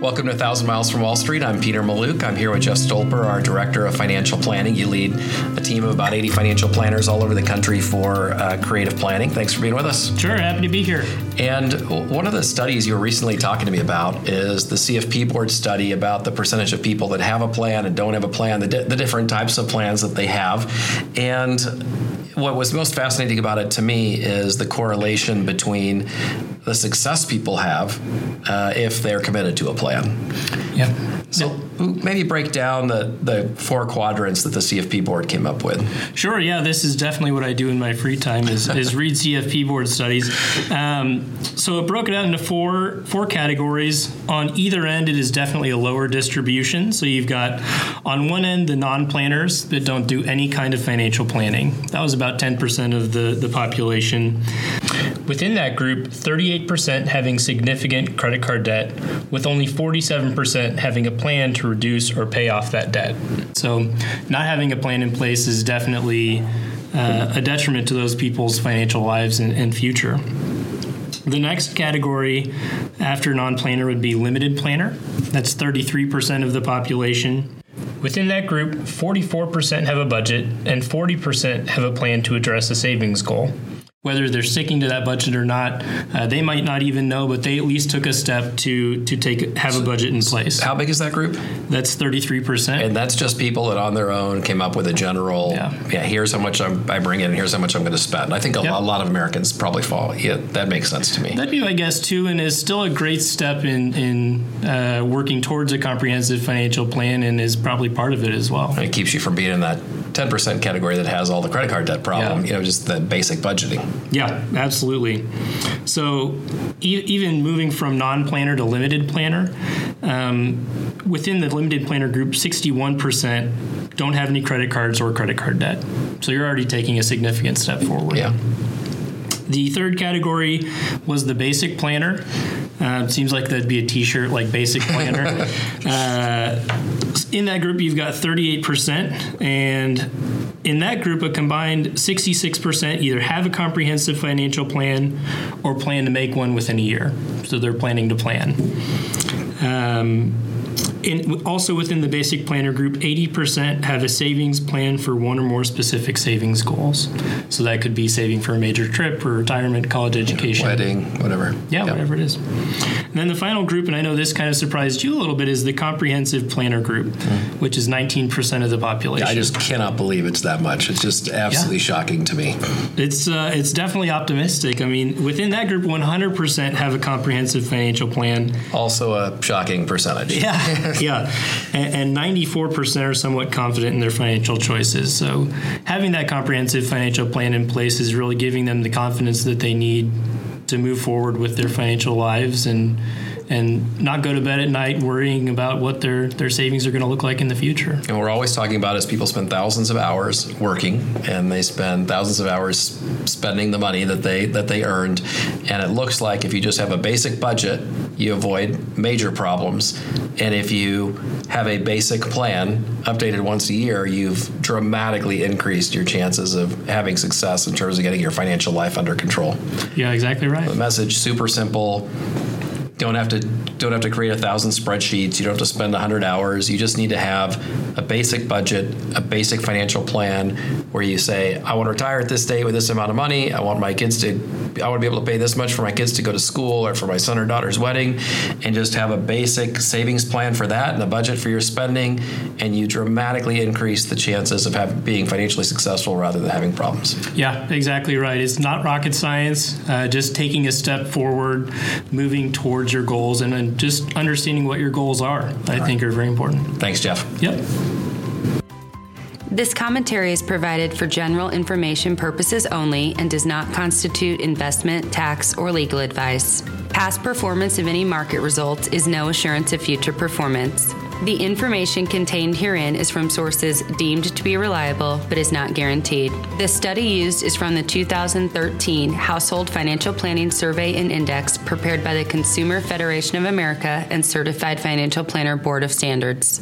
Welcome to 1000 Miles from Wall Street. I'm Peter Mallouk. I'm here with Jeff Stolper, our Director of Financial Planning. You lead a team of about 80 financial planners all over the country for uh, creative planning. Thanks for being with us. Sure, happy to be here. And one of the studies you were recently talking to me about is the CFP board study about the percentage of people that have a plan and don't have a plan, the, di- the different types of plans that they have. And what was most fascinating about it to me is the correlation between the success people have uh, if they're committed to a plan. Yeah. So maybe break down the, the four quadrants that the CFP board came up with. Sure. Yeah, this is definitely what I do in my free time is, is read CFP board studies. Um, so it broke it out into four four categories. On either end, it is definitely a lower distribution. So you've got on one end the non-planners that don't do any kind of financial planning. That was about 10% of the the population. Within that group, 38% having significant credit card debt, with only 47% having a plan to reduce or pay off that debt. So, not having a plan in place is definitely uh, a detriment to those people's financial lives and, and future. The next category after non planner would be limited planner. That's 33% of the population. Within that group, 44% have a budget and 40% have a plan to address a savings goal whether they're sticking to that budget or not, uh, they might not even know, but they at least took a step to to take have a budget in place. How big is that group? That's thirty three percent, and that's just people that on their own came up with a general. Yeah, yeah here's how much I'm, i bring in, and here's how much I'm going to spend. I think a, yep. lot, a, lot, of Americans probably fall. Yeah, that makes sense to me. That'd be my guess too, and is still a great step in in uh, working towards a comprehensive financial plan, and is probably part of it as well. And it keeps you from being in that 10% category that has all the credit card debt problem, yeah. you know, just the basic budgeting. Yeah, absolutely. So e- even moving from non-planner to limited planner, um, within the limited planner group, 61% don't have any credit cards or credit card debt. So you're already taking a significant step forward. Yeah. The third category was the basic planner. Uh, it seems like that'd be a T-shirt, like basic planner. uh, in that group, you've got 38%, and in that group, a combined 66% either have a comprehensive financial plan or plan to make one within a year. So they're planning to plan. Um, in, also within the basic planner group, 80% have a savings plan for one or more specific savings goals. So that could be saving for a major trip or retirement, college education, wedding, whatever. Yeah, yep. whatever it is. And then the final group, and I know this kind of surprised you a little bit, is the comprehensive planner group, mm. which is 19% of the population. Yeah, I just cannot believe it's that much. It's just absolutely yeah. shocking to me. It's uh, it's definitely optimistic. I mean, within that group, 100% have a comprehensive financial plan. Also a shocking percentage. Yeah. yeah, and, and 94% are somewhat confident in their financial choices. So having that comprehensive financial plan in place is really giving them the confidence that they need to move forward with their financial lives and and not go to bed at night worrying about what their, their savings are going to look like in the future. And we're always talking about is people spend thousands of hours working and they spend thousands of hours spending the money that they that they earned. And it looks like if you just have a basic budget, you avoid major problems. And if you have a basic plan updated once a year, you've dramatically increased your chances of having success in terms of getting your financial life under control. Yeah, exactly right. The message super simple don't have to don't have to create a thousand spreadsheets. You don't have to spend hundred hours. You just need to have a basic budget, a basic financial plan, where you say, I want to retire at this date with this amount of money. I want my kids to, I want to be able to pay this much for my kids to go to school or for my son or daughter's wedding, and just have a basic savings plan for that and a budget for your spending, and you dramatically increase the chances of being financially successful rather than having problems. Yeah, exactly right. It's not rocket science. Uh, just taking a step forward, moving towards towards your goals and then just understanding what your goals are, I think are very important. Thanks, Jeff. Yep. This commentary is provided for general information purposes only and does not constitute investment, tax, or legal advice. Past performance of any market results is no assurance of future performance. The information contained herein is from sources deemed to be reliable but is not guaranteed. The study used is from the 2013 Household Financial Planning Survey and Index prepared by the Consumer Federation of America and Certified Financial Planner Board of Standards.